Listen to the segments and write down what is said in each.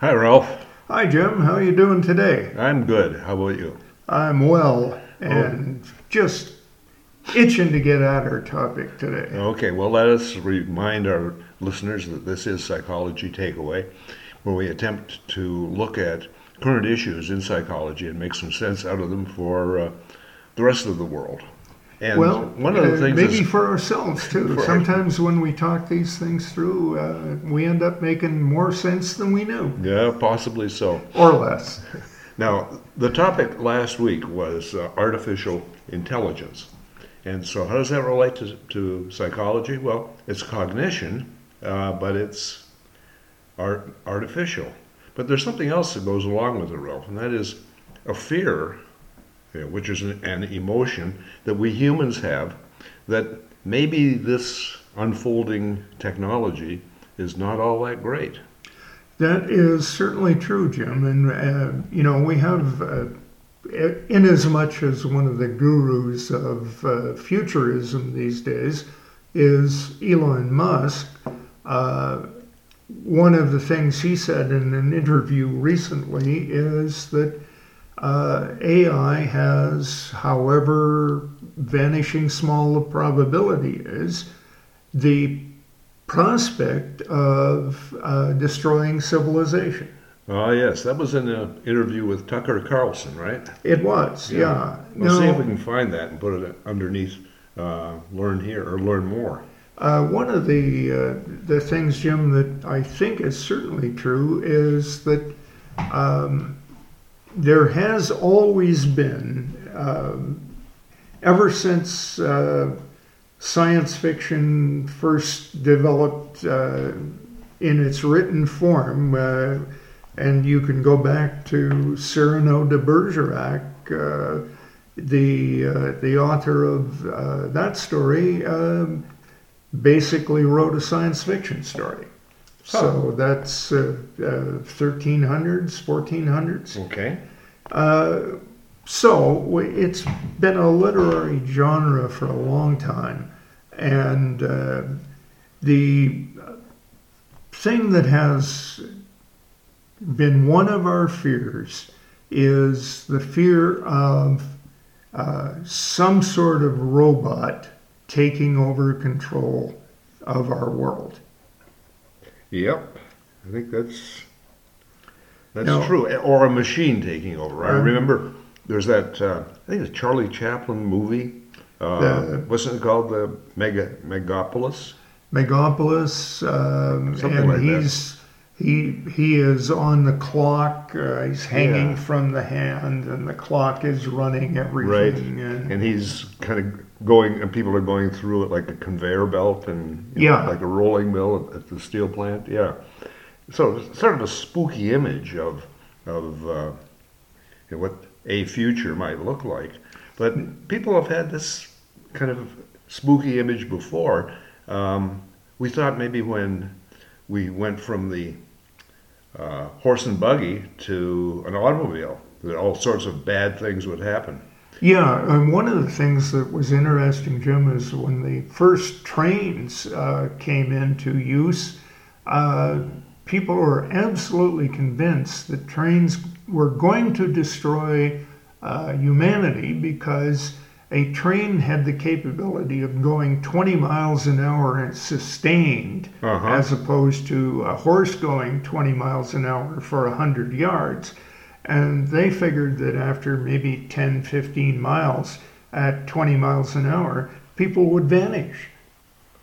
Hi, Ralph. Hi, Jim. How are you doing today? I'm good. How about you? I'm well and just itching to get at our topic today. Okay, well, let us remind our listeners that this is Psychology Takeaway, where we attempt to look at current issues in psychology and make some sense out of them for uh, the rest of the world. And well, one of the things maybe is, for ourselves too. For- Sometimes when we talk these things through, uh, we end up making more sense than we knew, yeah, possibly so. or less. Now, the topic last week was uh, artificial intelligence. And so, how does that relate to, to psychology? Well, it's cognition, uh, but it's art, artificial. But there's something else that goes along with it, Ralph, and that is a fear, which is an, an emotion that we humans have, that maybe this unfolding technology is not all that great. That is certainly true, Jim. And, uh, you know, we have, uh, in as much as one of the gurus of uh, futurism these days is Elon Musk, uh, one of the things he said in an interview recently is that uh, AI has, however vanishing small the probability is, the prospect of uh, destroying civilization. Ah, yes, that was in an interview with Tucker Carlson, right? It was, yeah. We'll see if we can find that and put it underneath uh, learn here or learn more. uh, one of the uh, the things, Jim, that I think is certainly true is that um, there has always been, um, ever since uh, science fiction first developed uh, in its written form, uh, and you can go back to Cyrano de Bergerac, uh, the uh, the author of uh, that story. Um, basically wrote a science fiction story. So that's uh, uh, 1300s, 1400s. Okay. Uh, so it's been a literary genre for a long time. And uh, the thing that has been one of our fears is the fear of uh, some sort of robot taking over control of our world. Yep. I think that's that's No. true. Or a machine taking over. I Um, remember there's that uh, I think it's Charlie Chaplin movie. Uh, The- wasn't it called the Mega Megapolis? Megapolis, um, Something and like that. he's he he is on the clock. Uh, he's hanging Yeah. from the hand, and the clock is running everything. And, And he's kind of going, and people are going through it like a conveyor belt, and you know, Yeah. like a rolling mill at, at the steel plant. Yeah. So it's sort of a spooky image of of uh, you know, what a future might look like. But people have had this kind of spooky image before. Um, we thought maybe when we went from the uh, horse and buggy to an automobile, that all sorts of bad things would happen. Yeah, and one of the things that was interesting, Jim, is when the first trains uh, came into use. Uh, people were absolutely convinced that trains were going to destroy uh, humanity because a train had the capability of going 20 miles an hour and sustained Uh-huh. as opposed to a horse going 20 miles an hour for 100 yards. And they figured that after maybe 10, 15 miles at 20 miles an hour, people would vanish.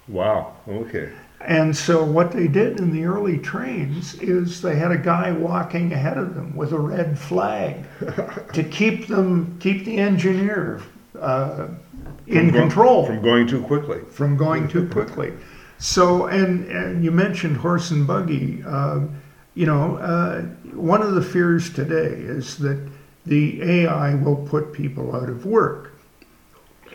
Wow. Okay. And so what they did in the early trains is they had a guy walking ahead of them with a red flag to keep them, keep the engineer uh, in From control from going too quickly. from going too quickly. So, and, and you mentioned horse and buggy. Um, you know, uh, one of the fears today is that the AI will put people out of work.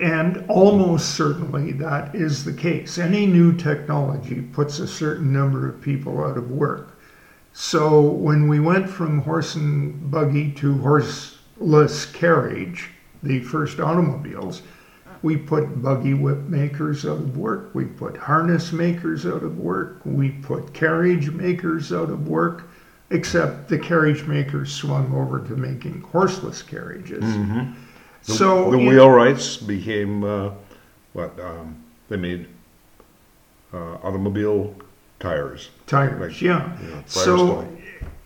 And almost certainly that is the case. Any new technology puts a certain number of people out of work. So when we went from horse and buggy to horseless carriage, the first automobiles, we put buggy whip makers out of work. We put harness makers out of work. We put carriage makers out of work. except the carriage makers swung over to making horseless carriages. Mm-hmm. The, So the wheelwrights became uh, what um, they made uh, automobile tires. Tires, Like, yeah. you know, So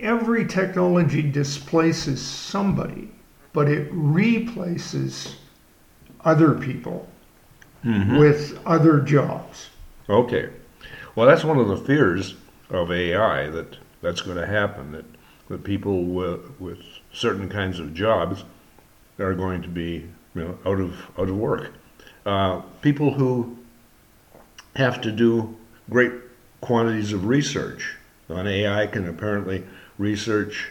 every technology displaces somebody, but it replaces other people Mhm. with other jobs. Okay. Well, that's one of the fears of AI that that's going to happen. That that people with, with certain kinds of jobs are going to be you know out of out of work. Uh, people who have to do great quantities of research on AI can apparently research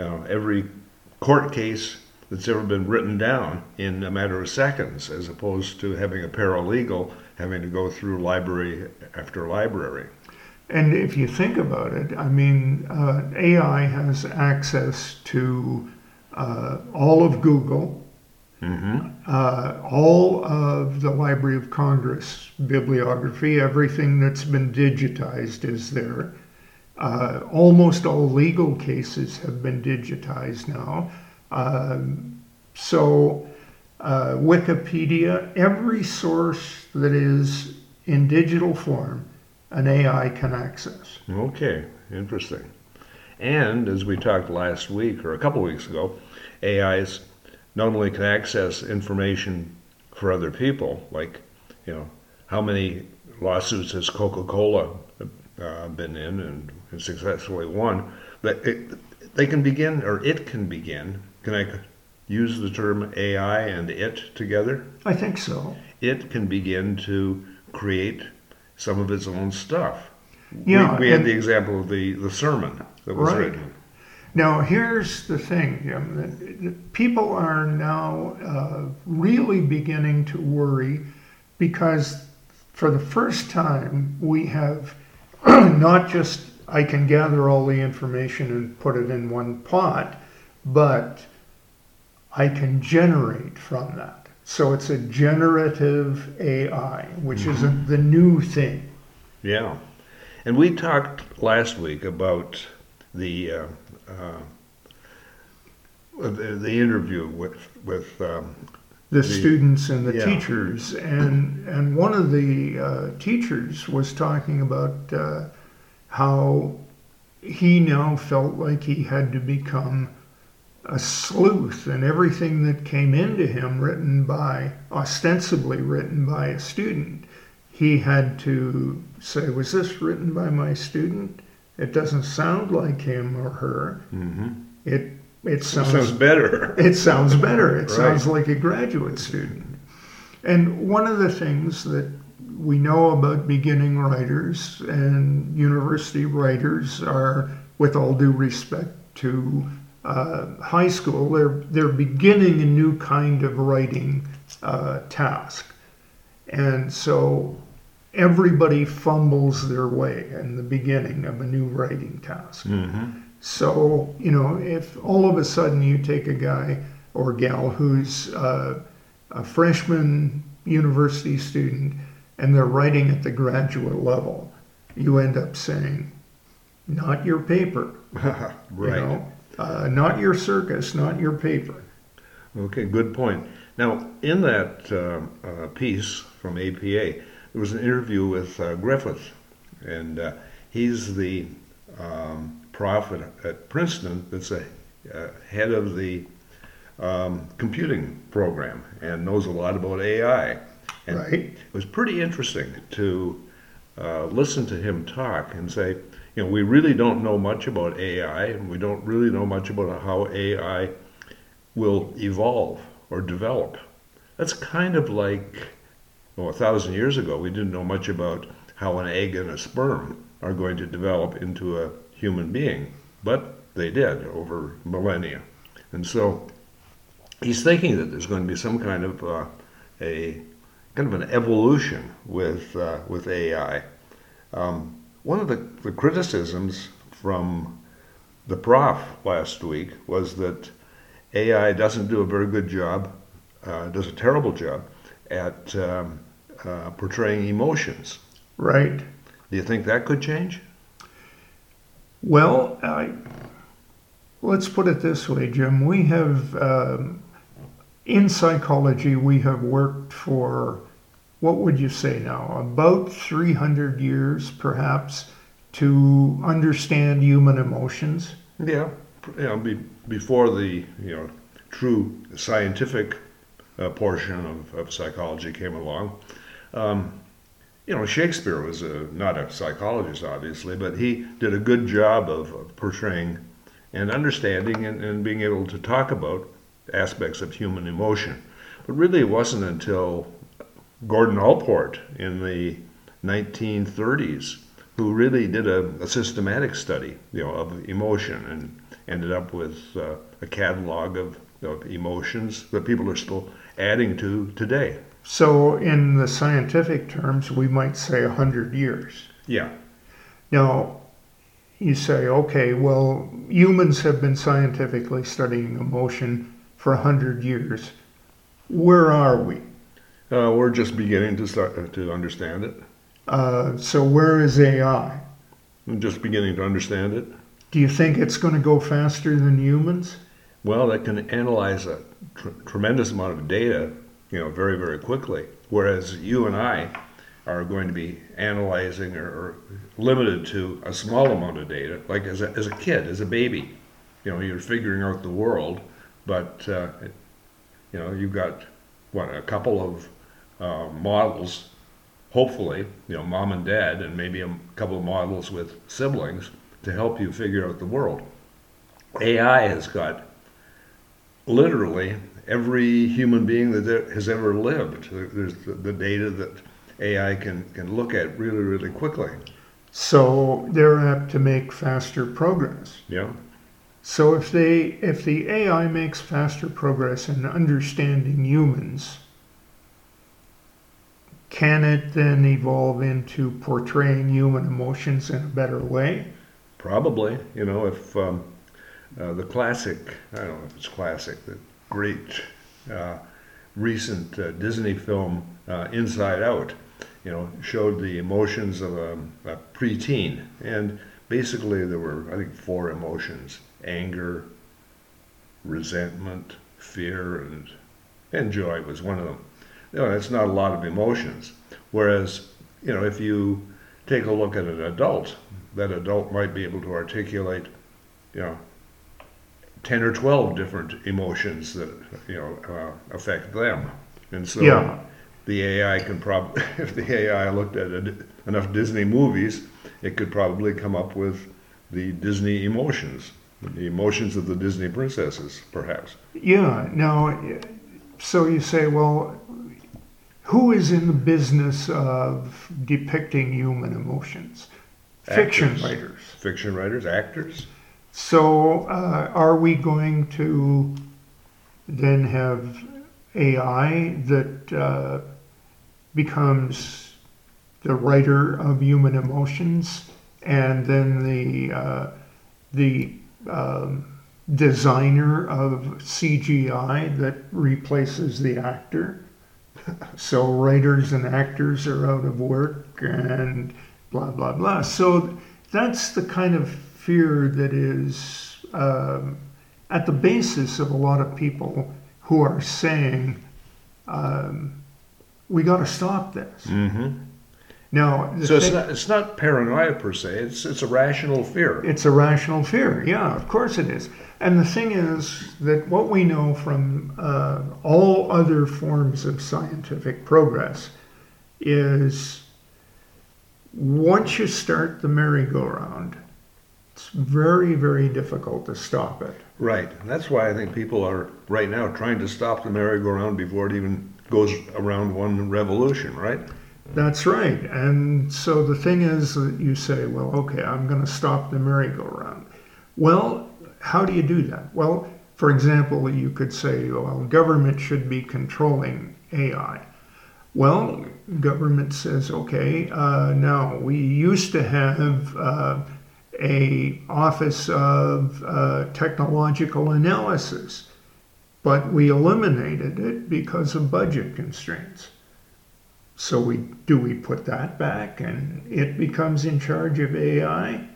uh, every court case that's ever been written down in a matter of seconds, as opposed to having a paralegal having to go through library after library. And if you think about it, I mean, uh, AI has access to uh, all of Google, Mm-hmm. uh, all of the Library of Congress bibliography, everything that's been digitized is there. Uh, almost all legal cases have been digitized now. Um, so, uh, Wikipedia, every source that is in digital form, an AI can access. Okay, interesting. And as we talked last week or a couple weeks ago, AIs not only can access information for other people, like, you know, how many lawsuits has Coca Cola uh, been in and, and successfully won, but it, they can begin, or it can begin. Can I use the term AI and it together? I think so. It can begin to create some of its own stuff. Yeah, we, we had the example of the, the sermon that was Right. written. Now, here's the thing, Jim. People are now uh, really beginning to worry because for the first time we have not just I can gather all the information and put it in one pot, but I can generate from that. So it's a generative AI, which is a, the new thing. Yeah. And we talked last week about the uh, uh, the, the interview with with um, the The- students and the yeah. teachers and and one of the uh, teachers was talking about uh, how he now felt like he had to become a sleuth and everything that came into him written by ostensibly written by a student he had to say was this written by my student it doesn't sound like him or her mhm. it it sounds, sounds better. it sounds better. It Right. sounds like a graduate student. And one of the things that we know about beginning writers and university writers are, with all due respect to uh, high school, they're they're beginning a new kind of writing uh, task, and so everybody fumbles their way in the beginning of a new writing task. hmm So, you know, if all of a sudden you take a guy or gal who's uh, a freshman university student and they're writing at the graduate level, you end up saying, not your paper, right. you know, uh, not your circus, not your paper. Okay, good point. Now, in that uh, uh, piece from APA, there was an interview with uh, Griffith, and uh, he's the um, prof at, at Princeton that's a uh, head of the um, computing program and knows a lot about AI. And Right. it was pretty interesting to uh, listen to him talk and say, you know, we really don't know much about AI, and we don't really know much about how AI will evolve or develop. That's kind of like, well, a thousand years ago, we didn't know much about how an egg and a sperm are going to develop into a human being, but they did over millennia. And so he's thinking that there's going to be some kind of uh, a kind of an evolution with uh, with AI. Um, one of the, the criticisms from the prof last week was that AI doesn't do a very good job, uh, does a terrible job at um, uh, portraying emotions. Right. Do you think that could change? Well, I, let's put it this way, Jim. We have, um, in psychology, we have worked for, what would you say now, about 300 years perhaps, to understand human emotions. Yeah, know, be, before the you know true scientific uh, portion of, of psychology came along. Um, you know, Shakespeare was a, not a psychologist, obviously, but he did a good job of, of portraying and understanding and, and being able to talk about aspects of human emotion. But really, it wasn't until Gordon Allport in the 1930s who really did a, a systematic study, you know, of emotion and ended up with uh, a catalog of, of emotions that people are still adding to today. So, in the scientific terms, we might say 100 years. Yeah. Now, you say, okay, well, humans have been scientifically studying emotion for 100 years. Where are we? Uh, we're just beginning to start to understand it. Uh, so, where is AI? I'm just beginning to understand it. Do you think it's going to go faster than humans? Well, it can analyze a tr- tremendous amount of data, you know, very, very quickly. Whereas you and I are going to be analyzing or, or limited to a small amount of data. Like as a, as a kid, as a baby, you know, you're figuring out the world, but uh, you know, you've got what a couple of uh, models hopefully, you know, mom and dad, and maybe a couple of models with siblings to help you figure out the world. AI has got literally every human being that has ever lived. There's the data that AI can, can look at really, really quickly. So they're apt to make faster progress. Yeah. So if they if the AI makes faster progress in understanding humans, can it then evolve into portraying human emotions in a better way? Probably. You know, if um, uh, the classic, I don't know if it's classic, the great uh, recent uh, Disney film uh, Inside Out, you know, showed the emotions of a, a preteen. And basically, there were, I think, four emotions anger, resentment, fear, and, and joy was one of them you know, it's not a lot of emotions. Whereas, you know, if you take a look at an adult, that adult might be able to articulate, you know, 10 or 12 different emotions that, you know, uh, affect them. And so Yeah. the AI can probably, if the AI looked at it, enough Disney movies, it could probably come up with the Disney emotions, the emotions of the Disney princesses, perhaps. Yeah. Now, so you say, well, who is in the business of depicting human emotions? Fiction writers. Fiction writers, actors. So, uh, are we going to then have AI that uh, becomes the writer of human emotions, and then the uh, the um, designer of CGI that replaces the actor? So writers and actors are out of work, and blah blah blah. So that's the kind of fear that is um, at the basis of a lot of people who are saying, um, "We got to stop this." Mm-hmm. Now, So it's thing- not, it's not paranoia per se. It's it's a rational fear. it's a rational fear. Yeah, of course it is. And the thing is that what we know from uh, all other forms of scientific progress is once you start the merry-go-round, it's very, very difficult to stop it. Right. And that's why I think people are right now trying to stop the merry-go-round before it even goes around one revolution. Right. That's right. And so the thing is that you say, well, okay, I'm going to stop the merry-go-round. Well, how do you do that? Well, for example, you could say, well, government should be controlling AI. Well, government says, okay, uh, now we used to have uh, a office of uh, technological analysis, but we eliminated it because of budget constraints. So we do we put that back and it becomes in charge of AI?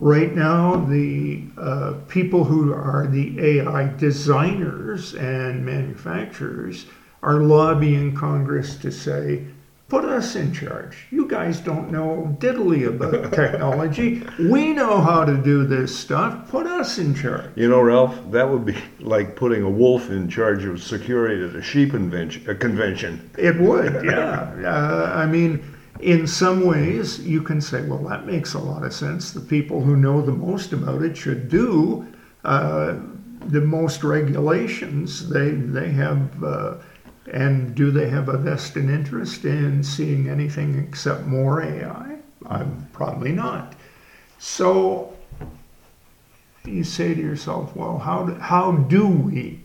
Right now, the uh, people who are the AI designers and manufacturers are lobbying Congress to say, put us in charge. You guys don't know diddly about technology. We know how to do this stuff. Put us in charge. You know, Ralph, that would be like putting a wolf in charge of security at a sheep convention. It would, yeah. Uh, I mean, in some ways, you can say, well, that makes a lot of sense. The people who know the most about it should do uh, the most regulations. They they have. Uh, and do they have a vested interest in seeing anything except more AI? I'm probably not. So you say to yourself, well, how do, how do we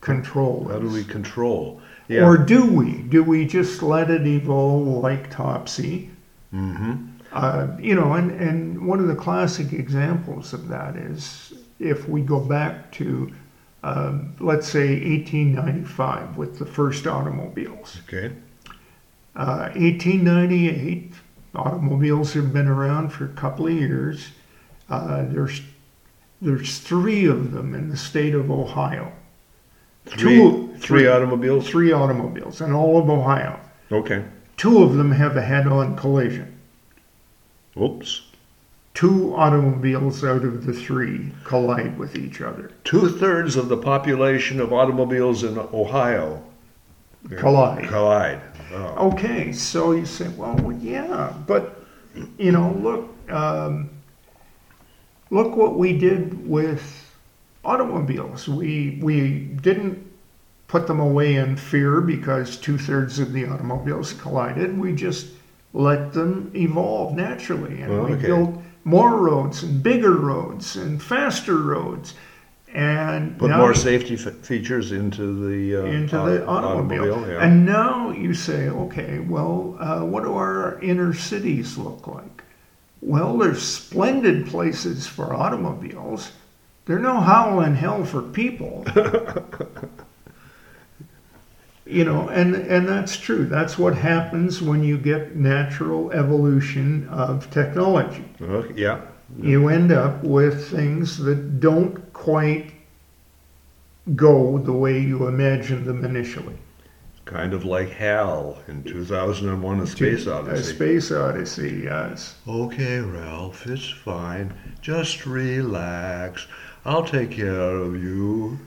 control How do we control? Or do we? Do we just let it evolve like Topsy? mm-hmm. Uh, you know, and, and one of the classic examples of that is if we go back to, um, let's say, 1895 with the first automobiles. Okay. Uh, 1898, automobiles have been around for a couple of years. Uh, there's there's three of them in the state of Ohio. Three, Two- three three- automobiles. Three automobiles in all of Ohio. Okay. Two of them have a head-on collision. Oops. Two automobiles out of the three collide with each other. Two thirds of the population of automobiles in Ohio Collide. Collide. Oh. Okay, so you say, well, yeah, but you know, look, um, look what we did with automobiles. We we didn't put them away in fear because two thirds of the automobiles collided. We just let them evolve naturally, and we Okay. built more roads and bigger roads and faster roads, and Put now more safety f- features into the uh, into the automobile. yeah. And now you say, okay, well, uh, what do our inner cities look like? Well, they're splendid places for automobiles. They're no howl in hell for people. you know, and, and that's true. That's what happens when you get natural evolution of technology Okay, yeah. you end up with things that don't quite go the way you imagined them initially. Kind of like Hal in 2001: A Space odyssey. A space odyssey, yes. Okay, Ralph, it's fine. Just relax. I'll take care of you.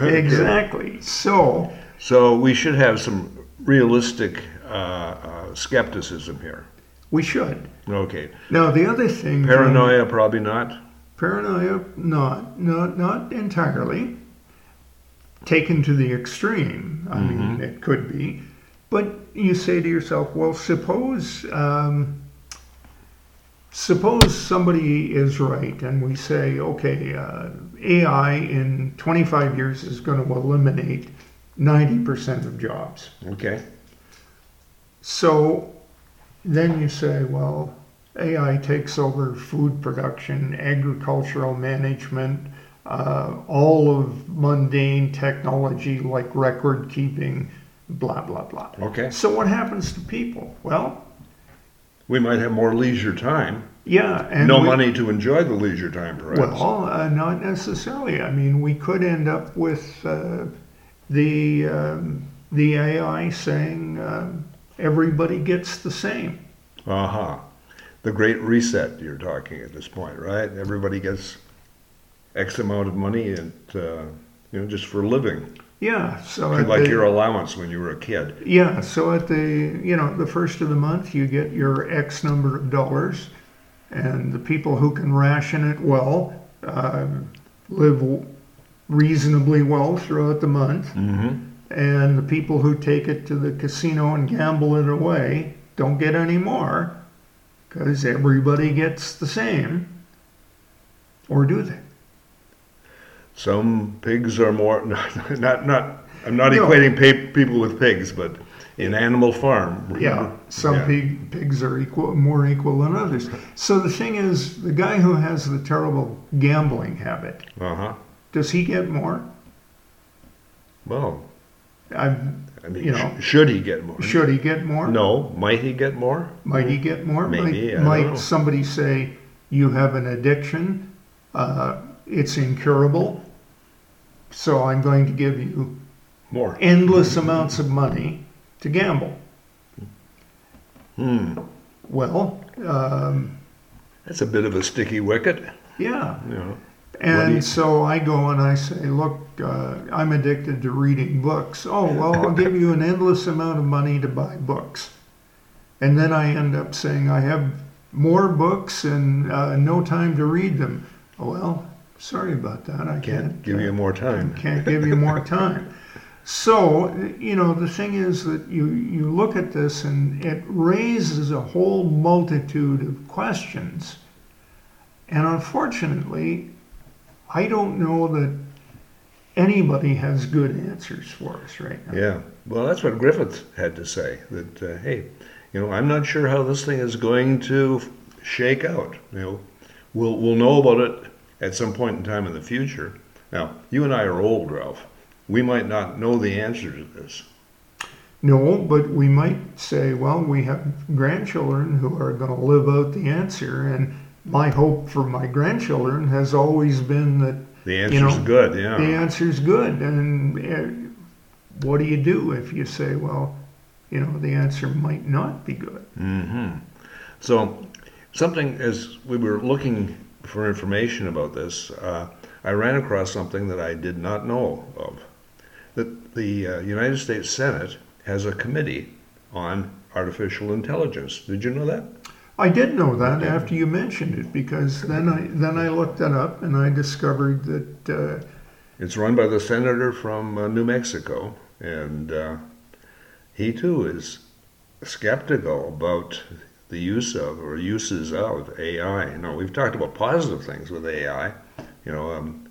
Exactly. So, So we should have some realistic uh, uh, skepticism here. we should. Okay. Now, the other thing. Paranoia, probably not. Paranoia, not, not, not entirely. Taken to the extreme, I mean, it could be. But you say to yourself, well, suppose, um, suppose somebody is right, and we say, okay, uh, AI in 25 years is going to eliminate 90% of jobs. Okay. So then you say, well, AI takes over food production, agricultural management, uh, all of mundane technology like record keeping, blah, blah, blah. Okay. So what happens to people? Well, We might have more leisure time. yeah. And no we- money to enjoy the leisure time, perhaps. Well, uh, not necessarily. I mean, we could end up with uh, the um, the AI saying um everybody gets the same. Uh huh. The Great Reset, you're talking at this point, right? Everybody gets X amount of money, and uh, you know, just for living, Yeah. So like the- your allowance when you were a kid. Yeah, so at the you know the first of the month you get your X number of dollars, and the people who can ration it well um, live reasonably well throughout the month, Mm-hmm. and the people who take it to the casino and gamble it away don't get any more because everybody gets the same, or do they? Some pigs are more not not. not I'm not No. equating pa- people with pigs, but in Animal Farm. Yeah, some Yeah. pig, pigs are equal, more equal than others. So the thing is, the guy who has the terrible gambling habit, Uh huh. Does he get more? Well, I'm, I mean, You know. sh- should he get more? should he get more? No. Might he get more? Might he get more? Maybe, Might, might somebody say, you have an addiction, uh, it's incurable, so I'm going to give you More. endless amounts of money to gamble. Hmm. Well, um, That's a bit of a sticky wicket. yeah. You know. And you- so I go and I say, look, uh, I'm addicted to reading books. Oh, well, I'll give you an endless amount of money to buy books. And then I end up saying, I have more books and uh, no time to read them. Oh well, sorry about that. I Can't can't, give you more time. can't give you more time. So, you know, the thing is that you, you look at this and it raises a whole multitude of questions. And unfortunately, I don't know that anybody has good answers for us right now. Yeah. Well, that's what Griffith had to say. That uh, hey, you know, I'm not sure how this thing is going to shake out. You know, we'll we'll know about it at some point in time in the future. Now, you and I are old, Ralph. We might not know the answer to this. No, but we might say, well, we have grandchildren who are going to live out the answer. And my hope for my grandchildren has always been that The answer's know, good. Yeah. the answer's good. And uh, what do you do if you say, well, you know, the answer might not be good? Mm-hmm. So, something as we were looking for information about this, uh, I ran across something that I did not know of. That the uh, United States Senate has a committee on artificial intelligence. Did you know that? I did know that after you mentioned it because then I then I looked it up and I discovered that uh, It's run by the senator from uh, New Mexico, and uh, he too is skeptical about the use of or uses of AI. You know, we've talked about positive things with AI. You know, um,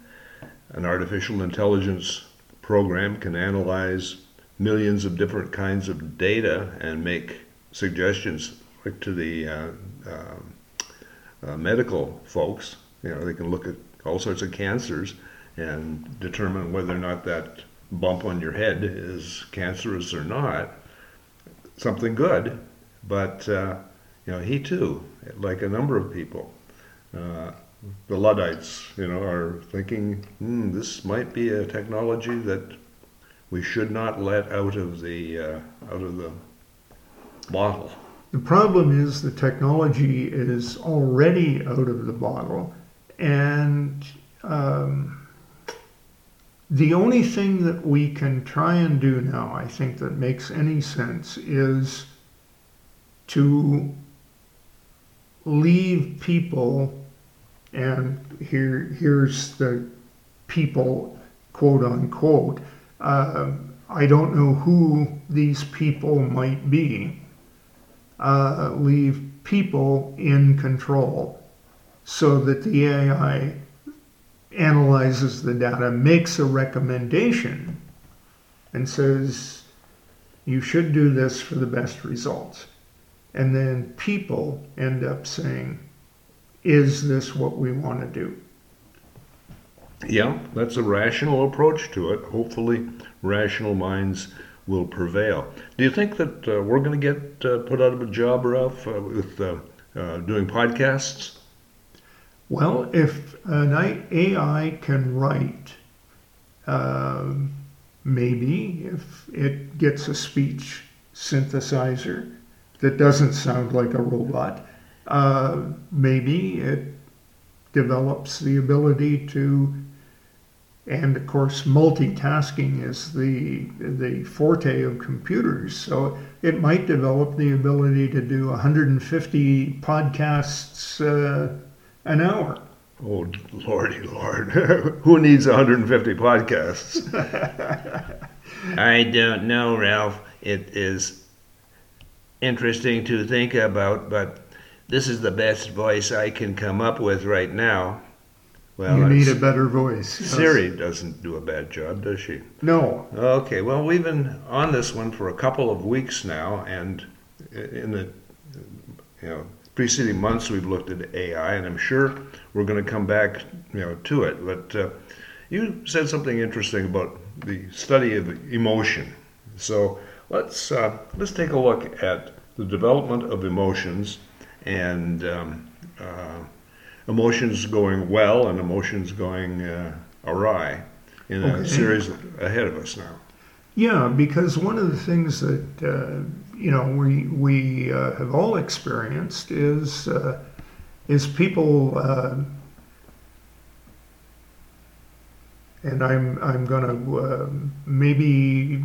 an artificial intelligence program can analyze millions of different kinds of data and make suggestions to the uh, um uh, medical folks. You know, they can look at all sorts of cancers and determine whether or not that bump on your head is cancerous or not. Something good, but uh, you know, he too, like a number of people, uh, the Luddites, you know, are thinking, hmm, this might be a technology that we should not let out of the uh, out of the bottle. The problem is the technology is already out of the bottle, and um, the only thing that we can try and do now, I think, that makes any sense is to leave people, and here here's the people, quote unquote. Uh, I don't know who these people might be. Uh, leave people in control so that the AI analyzes the data, makes a recommendation, and says, you should do this for the best results. And then people end up saying, is this what we want to do? Yeah, that's a rational approach to it. Hopefully, rational minds will prevail. Do you think that uh, we're going to get uh, put out of a job, Ralph, uh, with uh, uh, doing podcasts? Well, if an AI can write, um, maybe if it gets a speech synthesizer that doesn't sound like a robot, maybe it develops the ability to, and of course, multitasking is the the forte of computers. So it might develop the ability to do 150 podcasts uh, an hour. Oh, lordy lord. Who needs 150 podcasts? I don't know, Ralph. It is interesting to think about, but this is the best voice I can come up with right now. Well, you need a better voice. Siri doesn't do a bad job, does she? No, Okay, well, we've been on this one for a couple of weeks now, and in the you know preceding months we've looked at AI, and I'm sure we're going to come back you know to it. But uh, you said something interesting about the study of emotion, so let's uh, let's take a look at the development of emotions and um, uh, emotions going well and emotions going uh, awry in a Okay. series ahead of us now. Yeah, because one of the things that uh, you know we we uh, have all experienced is uh, is people, uh, and I'm I'm going to uh, maybe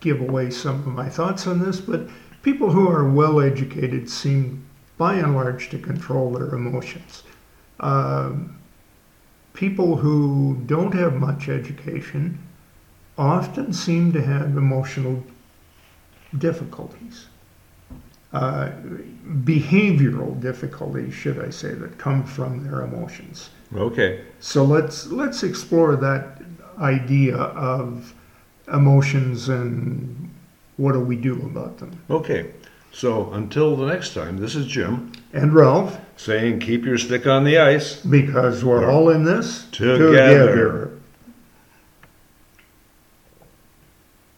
give away some of my thoughts on this, but people who are well educated seem, by and large, to control their emotions. Um people who don't have much education often seem to have emotional difficulties. Uh, behavioral difficulties, should I say, that come from their emotions. Okay. So let's let's explore that idea of emotions and what do we do about them. Okay. So until the next time, this is Jim And Ralph, saying keep your stick on the ice. because we're all in this Together.